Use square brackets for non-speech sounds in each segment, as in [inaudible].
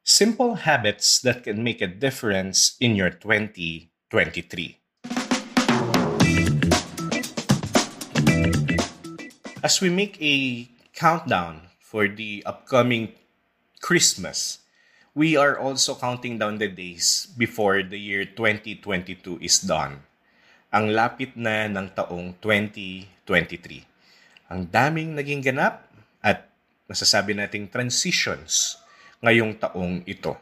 Simple habits that can make a difference in your 2023. As we make a countdown for the upcoming Christmas, we are also counting down the days before the year 2022 is done. Ang lapit na ng taong 2023. Ang daming naging ganap at masasabi nating transitions ngayong taong ito.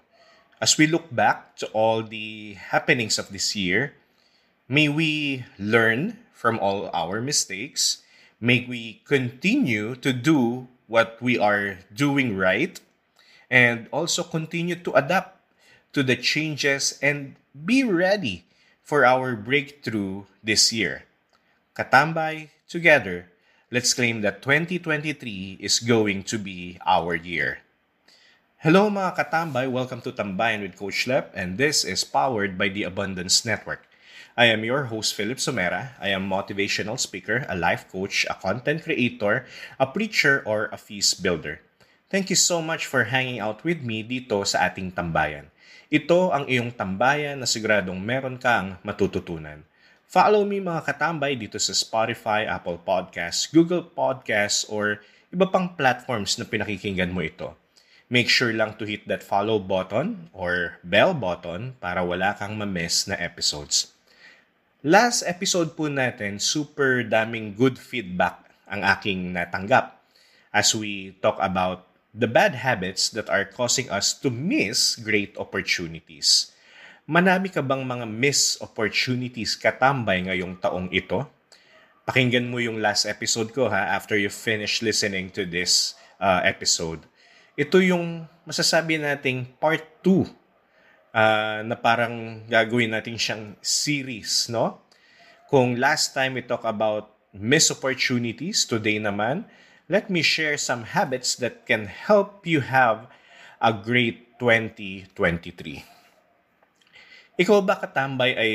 As we look back to all the happenings of this year, may we learn from all our mistakes. May we continue to do what we are doing right and also continue to adapt to the changes and be ready for our breakthrough this year. Katambay, together, let's claim that 2023 is going to be our year. Hello mga katambay, welcome to Tambayan with Coach Lep and this is powered by the Abundance Network. I am your host Philip Somera. I am motivational speaker, a life coach, a content creator, a preacher, or a feast builder. Thank you so much for hanging out with me dito sa ating tambayan. Ito ang iyong tambayan na siguradong meron kang matututunan. Follow me mga katambay dito sa Spotify, Apple Podcasts, Google Podcasts, or iba pang platforms na pinakikinggan mo ito. Make sure lang to hit that follow button or bell button para wala kang ma-miss na episodes. Last episode po natin, super daming good feedback ang aking natanggap as we talk about the bad habits that are causing us to miss great opportunities. Manami ka bang mga miss opportunities katambay ngayong taong ito? Pakinggan mo yung last episode ko ha after you finish listening to this uh, episode ito yung masasabi nating part 2 uh, ah, na parang gagawin natin siyang series, no? Kung last time we talk about missed opportunities, today naman, let me share some habits that can help you have a great 2023. Ikaw ba katambay ay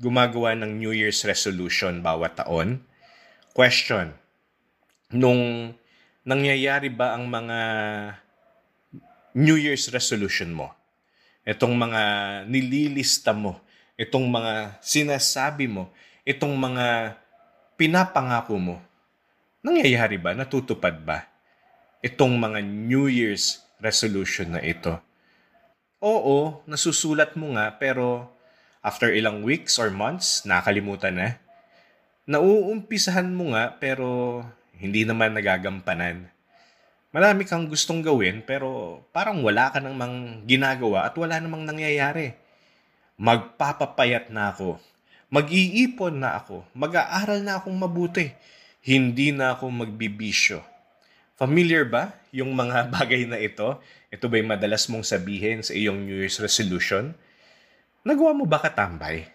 gumagawa ng New Year's resolution bawat taon? Question. Nung nangyayari ba ang mga New Year's resolution mo? Itong mga nililista mo, itong mga sinasabi mo, itong mga pinapangako mo, nangyayari ba? Natutupad ba? Itong mga New Year's resolution na ito. Oo, nasusulat mo nga pero after ilang weeks or months, nakalimutan na. Nauumpisahan mo nga pero hindi naman nagagampanan. Marami kang gustong gawin pero parang wala ka namang ginagawa at wala namang nangyayari. Magpapapayat na ako. Mag-iipon na ako. Mag-aaral na akong mabuti. Hindi na ako magbibisyo. Familiar ba yung mga [laughs] bagay na ito? Ito ba'y madalas mong sabihin sa iyong New Year's resolution? Nagawa mo ba katambay?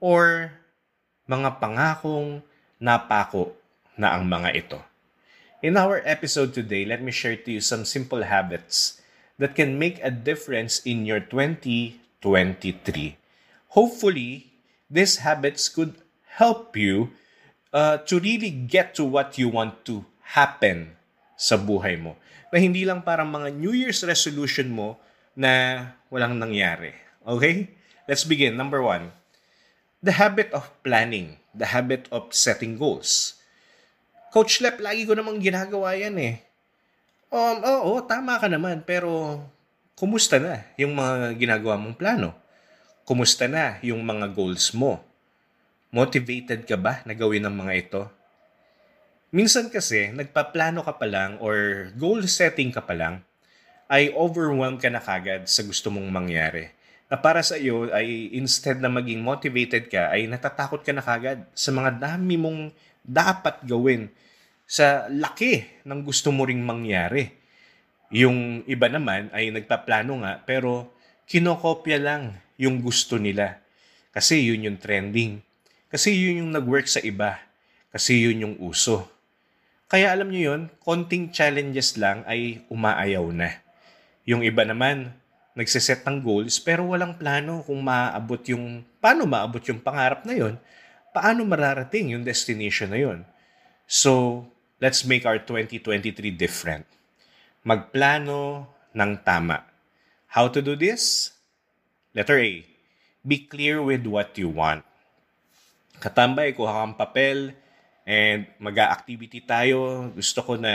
Or mga pangakong napako na ang mga ito. In our episode today, let me share to you some simple habits that can make a difference in your 2023. Hopefully, these habits could help you uh, to really get to what you want to happen sa buhay mo. Na hindi lang parang mga New Year's resolution mo na walang nangyari. Okay? Let's begin. Number one, the habit of planning, the habit of setting goals. Coach Lep, lagi ko namang ginagawa yan eh. Um, oo, tama ka naman, pero kumusta na yung mga ginagawa mong plano? Kumusta na yung mga goals mo? Motivated ka ba na gawin ang mga ito? Minsan kasi, nagpaplano ka pa lang or goal setting ka pa lang, ay overwhelmed ka na kagad sa gusto mong mangyari. Na para sa iyo ay instead na maging motivated ka, ay natatakot ka na kagad sa mga dami mong dapat gawin sa laki ng gusto mo ring mangyari. Yung iba naman ay nagpaplano nga pero kinokopya lang yung gusto nila. Kasi yun yung trending. Kasi yun yung nag-work sa iba. Kasi yun yung uso. Kaya alam nyo yun, konting challenges lang ay umaayaw na. Yung iba naman, nagsiset ng goals pero walang plano kung maaabot yung, paano maabot yung pangarap na yun paano mararating yung destination na yun. So, let's make our 2023 different. Magplano ng tama. How to do this? Letter A. Be clear with what you want. Katambay, kuha kang papel and mag-activity tayo. Gusto ko na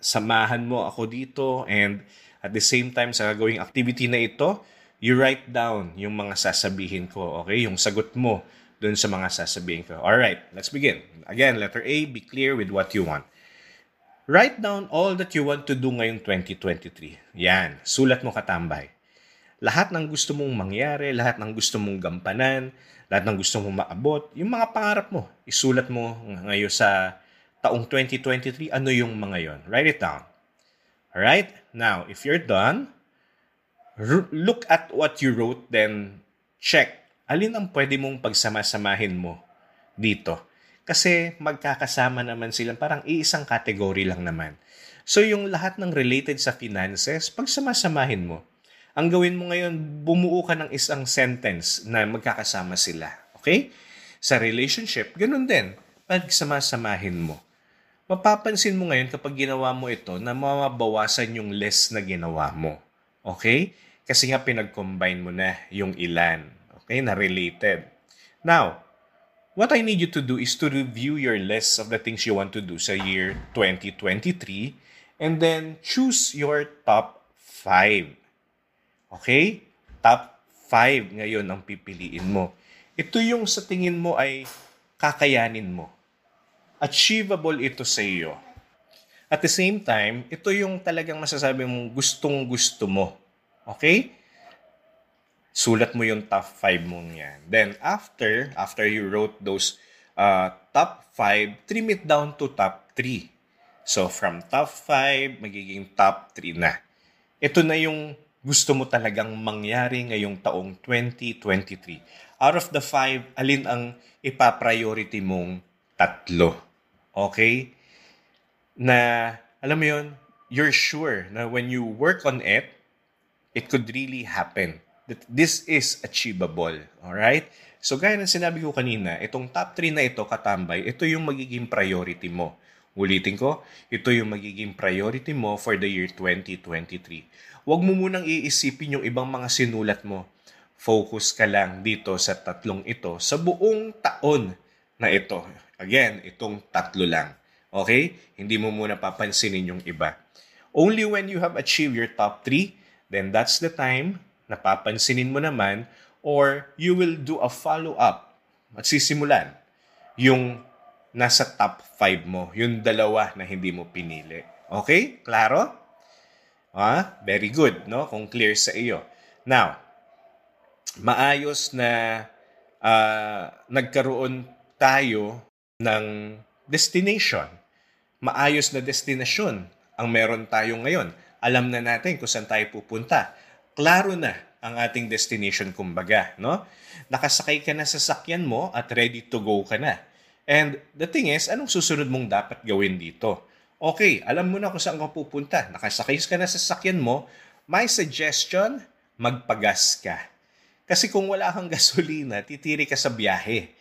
samahan mo ako dito and at the same time sa gagawing activity na ito, you write down yung mga sasabihin ko, okay? Yung sagot mo dun sa mga sasabihin ko. All right, let's begin. Again, letter A, be clear with what you want. Write down all that you want to do ngayong 2023. Yan, sulat mo katambay. Lahat ng gusto mong mangyari, lahat ng gusto mong gampanan, lahat ng gusto mong maabot, yung mga pangarap mo, isulat mo ngayon sa taong 2023, ano yung mga yon? Write it down. Alright? Now, if you're done, r- look at what you wrote, then check. Alin ang pwede mong pagsamasamahin mo dito? Kasi magkakasama naman sila, parang iisang category lang naman. So yung lahat ng related sa finances, pag samasamahin mo, ang gawin mo ngayon, bumuo ka ng isang sentence na magkakasama sila. Okay? Sa relationship, ganun din. Pag samasamahin mo, mapapansin mo ngayon kapag ginawa mo ito na mabawasan yung less na ginawa mo. Okay? Kasi nga pinag-combine mo na yung ilan. Okay? Na related. Now, What I need you to do is to review your list of the things you want to do sa year 2023 and then choose your top 5. Okay? Top 5 ngayon ang pipiliin mo. Ito yung sa tingin mo ay kakayanin mo. Achievable ito sa iyo. At the same time, ito yung talagang masasabi mong gustong gusto mo. Okay? Sulat mo yung top 5 mong yan. Then after, after you wrote those uh, top 5, trim it down to top 3. So from top 5, magiging top 3 na. Ito na yung gusto mo talagang mangyari ngayong taong 2023. Out of the 5, alin ang ipapriority mong tatlo? Okay? Na, alam mo yun, you're sure na when you work on it, it could really happen that this is achievable. Alright? So gaya ng sinabi ko kanina, itong top 3 na ito, katambay, ito yung magiging priority mo. Ulitin ko, ito yung magiging priority mo for the year 2023. Huwag mo munang iisipin yung ibang mga sinulat mo. Focus ka lang dito sa tatlong ito sa buong taon na ito. Again, itong tatlo lang. Okay? Hindi mo muna papansinin yung iba. Only when you have achieved your top 3, then that's the time napapansinin mo naman or you will do a follow-up at sisimulan yung nasa top 5 mo, yung dalawa na hindi mo pinili. Okay? Klaro? Ah, very good, no? Kung clear sa iyo. Now, maayos na uh, nagkaroon tayo ng destination. Maayos na destinasyon ang meron tayo ngayon. Alam na natin kung saan tayo pupunta klaro na ang ating destination kumbaga, no? Nakasakay ka na sa sakyan mo at ready to go ka na. And the thing is, anong susunod mong dapat gawin dito? Okay, alam mo na kung saan ka pupunta. Nakasakay ka na sa sakyan mo. My suggestion, magpagas ka. Kasi kung wala kang [laughs] gasolina, titiri ka sa biyahe.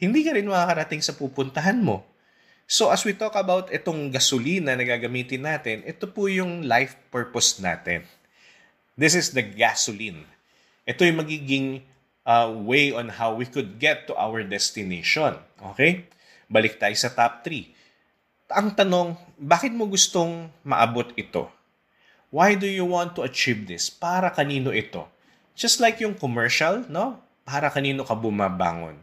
Hindi ka rin makakarating sa pupuntahan mo. So as we talk about itong gasolina na gagamitin natin, ito po yung life purpose natin. This is the gasoline. Ito yung magiging uh, way on how we could get to our destination. Okay? Balik tayo sa top 3. Ang tanong, bakit mo gustong maabot ito? Why do you want to achieve this? Para kanino ito? Just like yung commercial, no? Para kanino ka bumabangon?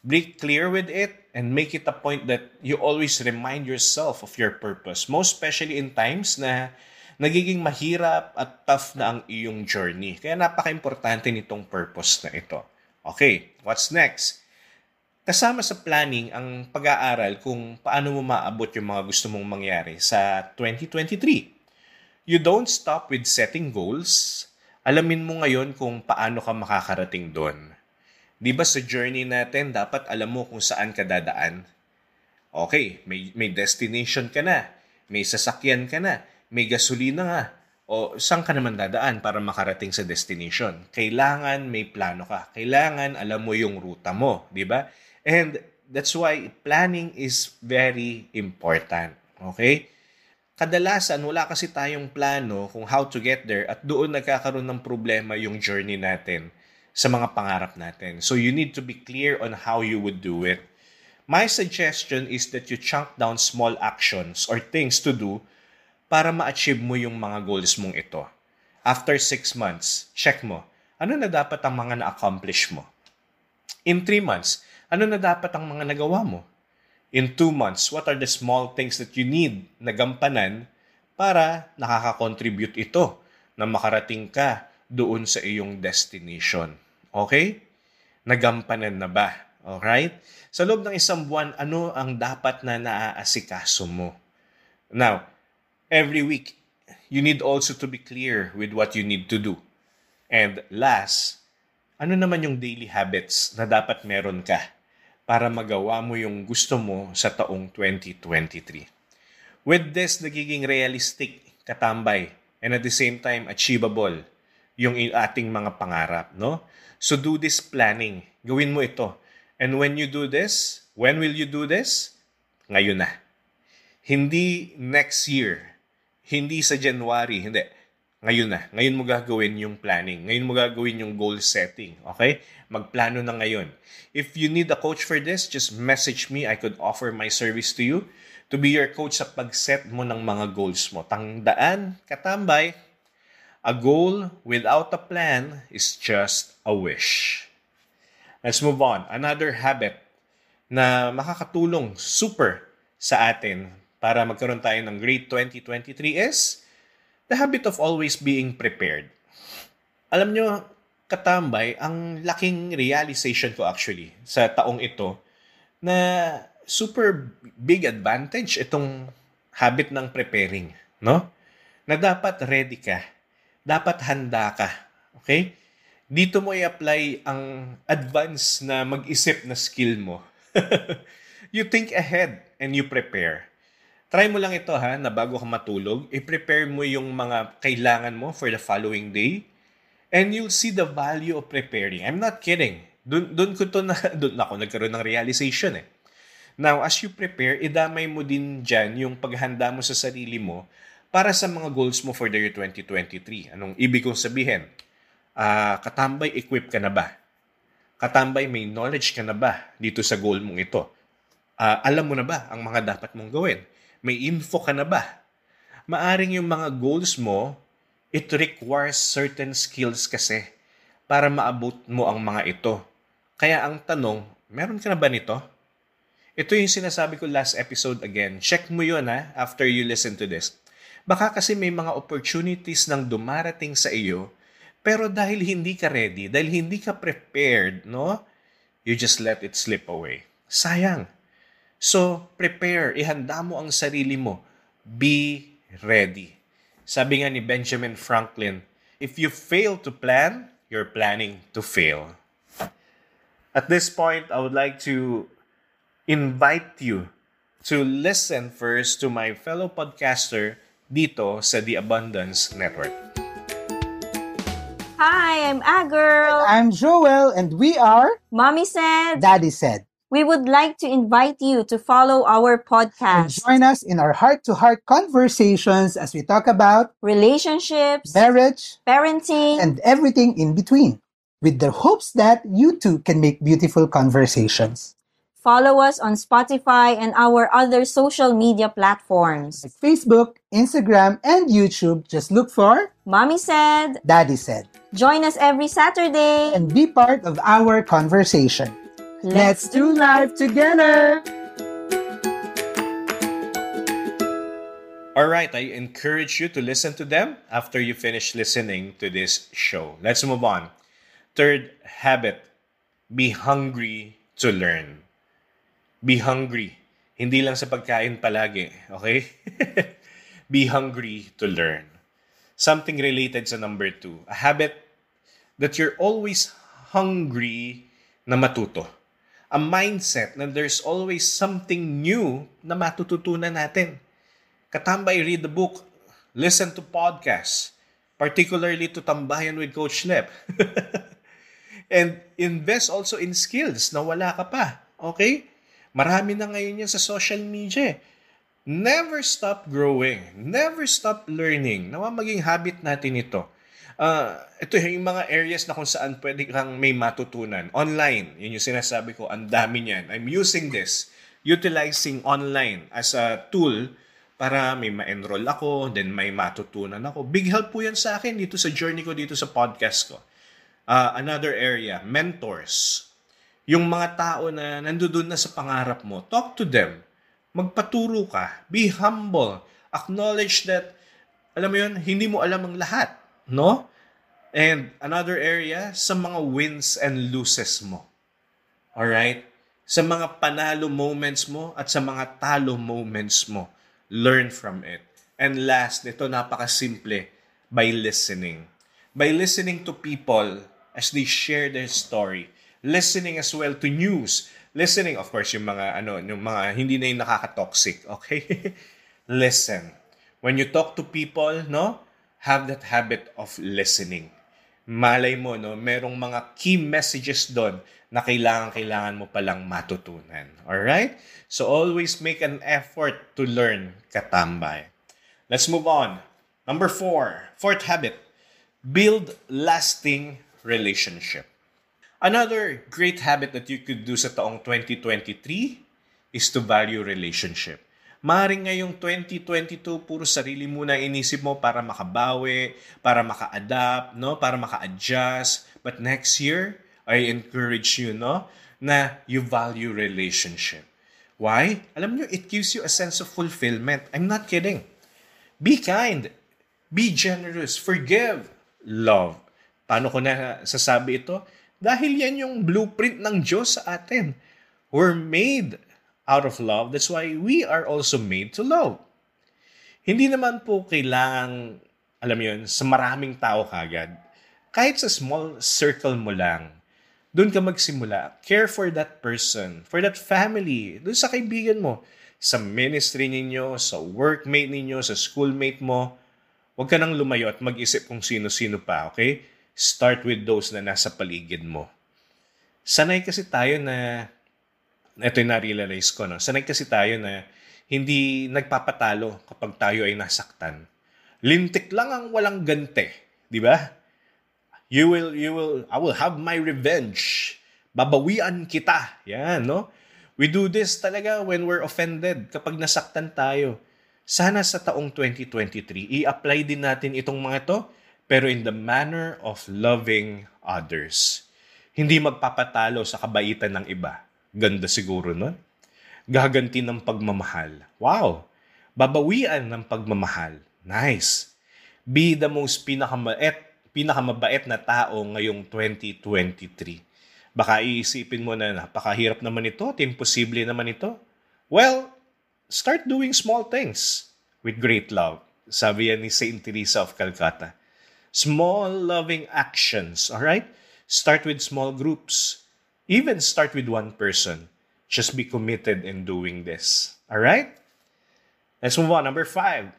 Be clear with it and make it a point that you always remind yourself of your purpose. Most especially in times na nagiging mahirap at tough na ang iyong journey. Kaya napaka-importante nitong purpose na ito. Okay, what's next? Kasama sa planning ang pag-aaral kung paano mo maabot yung mga gusto mong mangyari sa 2023. You don't stop with setting goals. Alamin mo ngayon kung paano ka makakarating doon. Di ba sa journey natin, dapat alam mo kung saan ka dadaan? Okay, may, may destination ka na. May sasakyan ka na may gasolina nga, o saan ka naman dadaan para makarating sa destination? Kailangan may plano ka. Kailangan alam mo yung ruta mo, di ba? And that's why planning is very important. Okay? kadalasan wala kasi tayong plano kung how to get there at doon nagkakaroon ng problema yung journey natin sa mga pangarap natin. So you need to be clear on how you would do it. My suggestion is that you chunk down small actions or things to do para ma-achieve mo yung mga goals mong ito. After six months, check mo, ano na dapat ang mga na-accomplish mo? In three months, ano na dapat ang mga nagawa mo? in two months, what are the small things that you need na gampanan para nakaka-contribute ito na makarating ka doon sa iyong destination. Okay? Nagampanan na ba? Alright? Sa loob ng isang buwan, ano ang dapat na naaasikaso mo? Now, every week, you need also to be clear with what you need to do. And last, ano naman yung daily habits na dapat meron ka? para magawa mo yung gusto mo sa taong 2023. With this, nagiging realistic, katambay, and at the same time, achievable yung ating mga pangarap, no? So do this planning. Gawin mo ito. And when you do this, when will you do this? Ngayon na. Hindi next year. Hindi sa January. Hindi ngayon na. Ngayon mo gagawin yung planning. Ngayon mo gagawin yung goal setting. Okay? Magplano na ngayon. If you need a coach for this, just message me. I could offer my service to you to be your coach sa pag-set mo ng mga goals mo. Tandaan, katambay, a goal without a plan is just a wish. Let's move on. Another habit na makakatulong super sa atin para magkaroon tayo ng great 2023 is the habit of always being prepared. Alam nyo, katambay, ang laking realization ko actually sa taong ito na super big advantage itong habit ng preparing, no? Na dapat ready ka. Dapat handa ka. Okay? Dito mo i-apply ang advance na mag-isip na skill mo. [laughs] you think ahead and you prepare. Try mo lang ito ha, na bago ka matulog, i-prepare mo yung mga kailangan mo for the following day. And you'll see the value of preparing. I'm not kidding. Doon, doon ko to na, [laughs] doon ako nagkaroon ng realization eh. Now, as you prepare, idamay mo din dyan yung paghanda mo sa sarili mo para sa mga goals mo for the year 2023. Anong ibig kong sabihin? Uh, katambay, equip ka na ba? Katambay, may knowledge ka na ba dito sa goal mong ito? Uh, alam mo na ba ang mga dapat mong gawin? May info ka na ba? Maaring yung mga goals mo, it requires certain skills kasi para maabot mo ang mga ito. Kaya ang tanong, meron ka na ba nito? Ito yung sinasabi ko last episode again. Check mo yun ha, after you listen to this. Baka kasi may mga opportunities nang dumarating sa iyo, pero dahil hindi ka ready, dahil hindi ka prepared, no? You just let it slip away. Sayang. So, prepare. Ihanda mo ang sarili mo. Be ready. Sabi nga ni Benjamin Franklin, if you fail to plan, you're planning to fail. At this point, I would like to invite you to listen first to my fellow podcaster dito sa The Abundance Network. Hi, I'm Agirl. I'm Joel, and we are Mommy said. Daddy said. We would like to invite you to follow our podcast. And join us in our heart to heart conversations as we talk about relationships, marriage, parenting, and everything in between, with the hopes that you too can make beautiful conversations. Follow us on Spotify and our other social media platforms like Facebook, Instagram, and YouTube. Just look for Mommy Said, Daddy Said. Join us every Saturday and be part of our conversation. Let's do life together! All right, I encourage you to listen to them after you finish listening to this show. Let's move on. Third habit be hungry to learn. Be hungry. Hindi lang sa pagkain palagi, okay? [laughs] be hungry to learn. Something related sa number two. A habit that you're always hungry na matuto a mindset na there's always something new na matututunan natin. Katambay, read the book, listen to podcasts, particularly to Tambayan with Coach Lep. [laughs] And invest also in skills na wala ka pa. Okay? Marami na ngayon yan sa social media. Never stop growing. Never stop learning. Nawa maging habit natin ito. Uh, ito yung mga areas na kung saan pwede kang may matutunan. Online, yun yung sinasabi ko, ang dami niyan. I'm using this, utilizing online as a tool para may ma-enroll ako, then may matutunan ako. Big help po yan sa akin dito sa journey ko, dito sa podcast ko. Uh, another area, mentors. Yung mga tao na nandoon na sa pangarap mo, talk to them. Magpaturo ka. Be humble. Acknowledge that, alam mo yun, hindi mo alam ang lahat. No? And another area, sa mga wins and losses mo. Alright? Sa mga panalo moments mo at sa mga talo moments mo learn from it. And last, ito napaka-simple, by listening. By listening to people as they share their story. Listening as well to news. Listening, of course, yung mga, ano, yung mga hindi na yung nakaka-toxic, okay? [laughs] Listen. When you talk to people, no, have that habit of listening. Malay mo, no, merong mga key messages doon na kailangan-kailangan mo palang matutunan. Alright? So always make an effort to learn katambay. Let's move on. Number four, fourth habit, build lasting relationship. Another great habit that you could do sa taong 2023 is to value relationship. Maring ngayong 2022, puro sarili muna inisip mo para makabawi, para maka-adapt, no? para maka-adjust. But next year, I encourage you, no, na you value relationship. Why? Alam nyo, it gives you a sense of fulfillment. I'm not kidding. Be kind. Be generous. Forgive. Love. Paano ko na sasabi ito? Dahil yan yung blueprint ng Diyos sa atin. We're made out of love. That's why we are also made to love. Hindi naman po kailangang, alam mo yun, sa maraming tao kagad. Kahit sa small circle mo lang, doon ka magsimula. Care for that person, for that family, doon sa kaibigan mo, sa ministry ninyo, sa workmate ninyo, sa schoolmate mo. Huwag ka nang lumayo at mag-isip kung sino-sino pa, okay? Start with those na nasa paligid mo. Sanay kasi tayo na, ito yung na-realize ko, no? sanay kasi tayo na hindi nagpapatalo kapag tayo ay nasaktan. Lintik lang ang walang gante, di ba? You will, you will, I will have my revenge. Babawian kita. Yan, no? We do this talaga when we're offended, kapag nasaktan tayo. Sana sa taong 2023, i-apply din natin itong mga to, pero in the manner of loving others. Hindi magpapatalo sa kabaitan ng iba. Ganda siguro nun. Gaganti ng pagmamahal. Wow! Babawian ng pagmamahal. Nice. Be the most pinakamait pinakamabait na tao ngayong 2023. Baka iisipin mo na napakahirap naman ito at imposible naman ito. Well, start doing small things with great love. Sabi yan ni Saint Teresa of Calcutta. Small loving actions, all right? Start with small groups. Even start with one person. Just be committed in doing this. All right? Let's move on. Number five.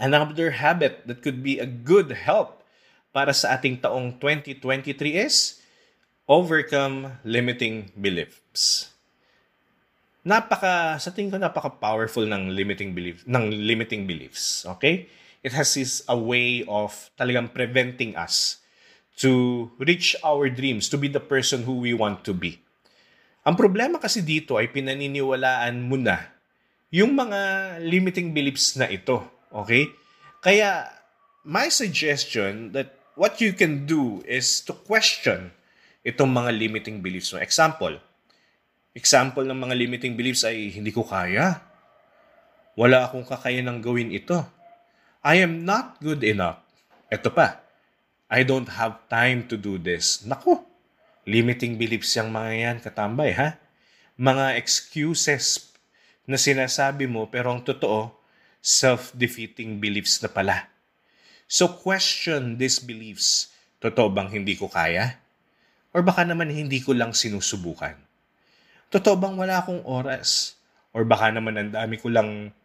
Another habit that could be a good help para sa ating taong 2023 is overcome limiting beliefs. Napaka sa tingin ko napaka powerful ng limiting beliefs ng limiting beliefs, okay? It has this a way of talagang preventing us to reach our dreams, to be the person who we want to be. Ang problema kasi dito ay pinaniniwalaan mo na yung mga limiting beliefs na ito, okay? Kaya my suggestion that what you can do is to question itong mga limiting beliefs mo. Example, example ng mga limiting beliefs ay hindi ko kaya. Wala akong kakayanang gawin ito. I am not good enough. Ito pa, I don't have time to do this. Nako, limiting beliefs yung mga yan, katambay, ha? Mga excuses na sinasabi mo pero ang totoo, self-defeating beliefs na pala. So question these beliefs. Totoo bang hindi ko kaya? Or baka naman hindi ko lang sinusubukan? Totoo bang wala akong oras? Or baka naman ang dami ko lang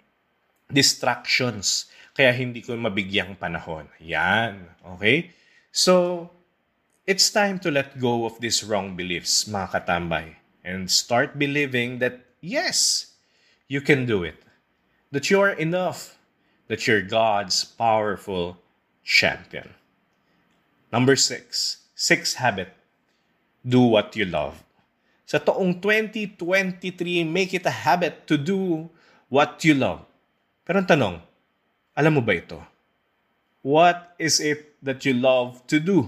distractions kaya hindi ko mabigyang panahon. Yan. Okay? So, it's time to let go of these wrong beliefs, mga katambay. And start believing that, yes, you can do it. that you are enough, that you're God's powerful champion. Number six, sixth habit, do what you love. Sa taong 2023, make it a habit to do what you love. Pero ang tanong, alam mo ba ito? What is it that you love to do?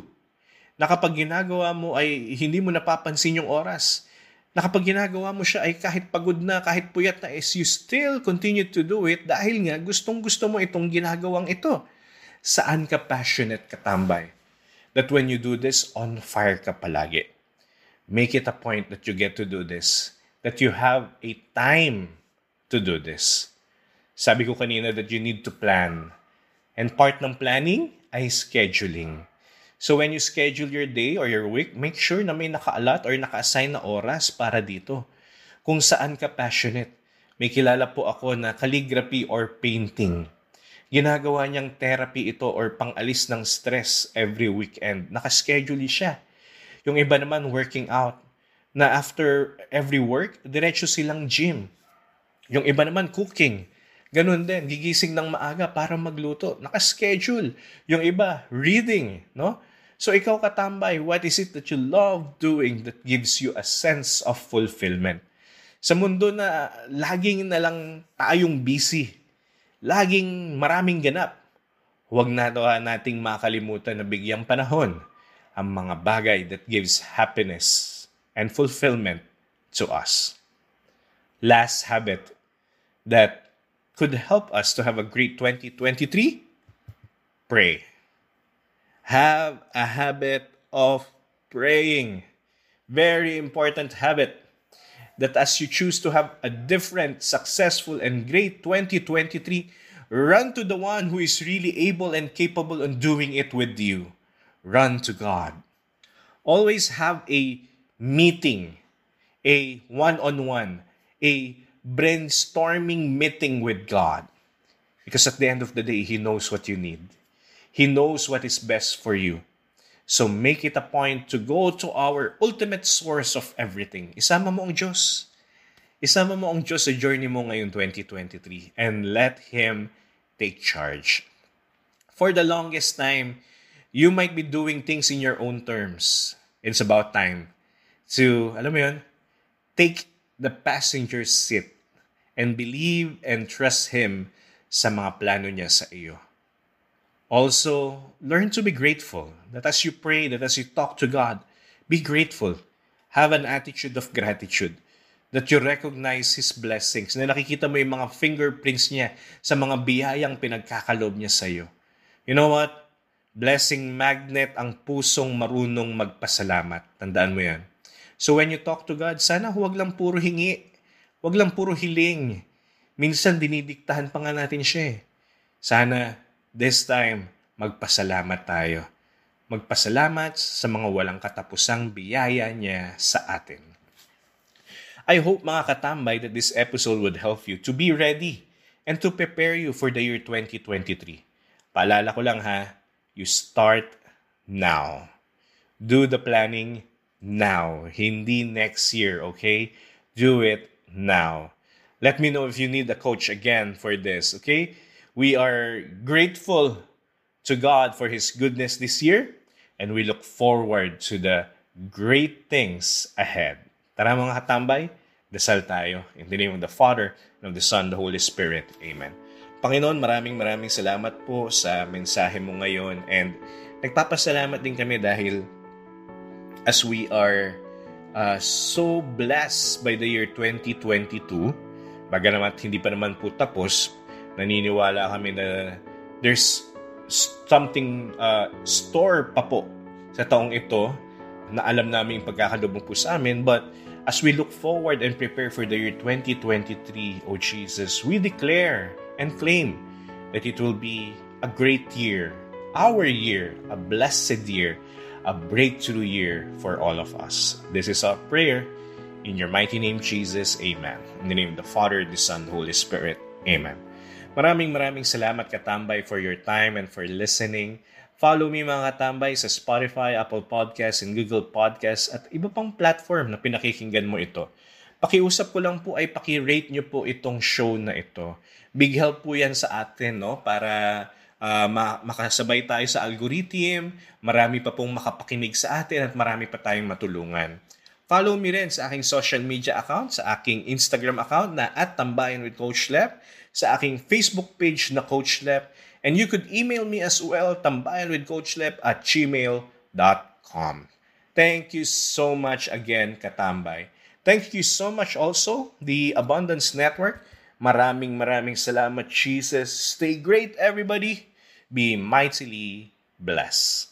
Na kapag ginagawa mo ay hindi mo napapansin yung oras. Na kapag ginagawa mo siya ay kahit pagod na, kahit puyat na is you still continue to do it dahil nga gustong gusto mo itong ginagawang ito. Saan ka passionate katambay? That when you do this, on fire ka palagi. Make it a point that you get to do this. That you have a time to do this. Sabi ko kanina that you need to plan. And part ng planning ay scheduling. So when you schedule your day or your week, make sure na may naka-allot or naka-assign na oras para dito. Kung saan ka passionate. May kilala po ako na calligraphy or painting. Ginagawa niyang therapy ito or pangalis ng stress every weekend. Naka-schedule siya. Yung iba naman working out. Na after every work, diretso silang gym. Yung iba naman cooking. Ganun din, gigising ng maaga para magluto. Naka-schedule. Yung iba, reading, no? So ikaw katambay, what is it that you love doing that gives you a sense of fulfillment? Sa mundo na laging na lang tayong busy, laging maraming ganap, huwag na nating makalimutan na bigyang panahon ang mga bagay that gives happiness and fulfillment to us. Last habit that could help us to have a great 2023? Pray. Have a habit of praying. Very important habit that as you choose to have a different, successful, and great 2023, run to the one who is really able and capable of doing it with you. Run to God. Always have a meeting, a one on one, a brainstorming meeting with God. Because at the end of the day, He knows what you need. He knows what is best for you. So make it a point to go to our ultimate source of everything. Isama mo ang Diyos. Isama mo ang Diyos sa journey mo ngayon 2023 and let Him take charge. For the longest time, you might be doing things in your own terms. It's about time to, alam mo yun, take the passenger seat and believe and trust Him sa mga plano niya sa iyo. Also, learn to be grateful. That as you pray, that as you talk to God, be grateful. Have an attitude of gratitude. That you recognize His blessings. Na nakikita mo yung mga fingerprints niya sa mga biyayang pinagkakalob niya sa iyo. You know what? Blessing magnet ang pusong marunong magpasalamat. Tandaan mo yan. So when you talk to God, sana huwag lang puro hingi. Huwag lang puro hiling. Minsan dinidiktahan pa nga natin siya eh. Sana This time, magpasalamat tayo. Magpasalamat sa mga walang katapusang biyaya niya sa atin. I hope mga katambay that this episode would help you to be ready and to prepare you for the year 2023. Paalala ko lang ha, you start now. Do the planning now, hindi next year, okay? Do it now. Let me know if you need a coach again for this, okay? We are grateful to God for His goodness this year, and we look forward to the great things ahead. Tara mga katambay, dasal tayo. In the name of the Father, and of the Son, the Holy Spirit. Amen. Panginoon, maraming maraming salamat po sa mensahe mo ngayon and nagpapasalamat din kami dahil as we are uh, so blessed by the year 2022, baga naman hindi pa naman po tapos, naniniwala kami na there's something uh, store pa po sa taong ito na alam namin yung pagkakalubong po sa amin. But as we look forward and prepare for the year 2023, O Jesus, we declare and claim that it will be a great year, our year, a blessed year, a breakthrough year for all of us. This is our prayer. In your mighty name, Jesus, Amen. In the name of the Father, the Son, Holy Spirit, Amen. Maraming maraming salamat Katambay for your time and for listening. Follow me mga Katambay sa Spotify, Apple Podcasts, and Google Podcasts at iba pang platform na pinakikinggan mo ito. Pakiusap ko lang po ay paki-rate nyo po itong show na ito. Big help po yan sa atin, no? Para uh, makasabay tayo sa algorithm, marami pa pong makapakinig sa atin at marami pa tayong matulungan. Follow me rin sa aking social media account, sa aking Instagram account na at Tambayan with Coach Lep, sa aking Facebook page na Coach Lep, and you could email me as well, tambayanwithcoachlep at gmail.com. Thank you so much again, Katambay. Thank you so much also, the Abundance Network. Maraming maraming salamat, Jesus. Stay great, everybody. Be mightily blessed.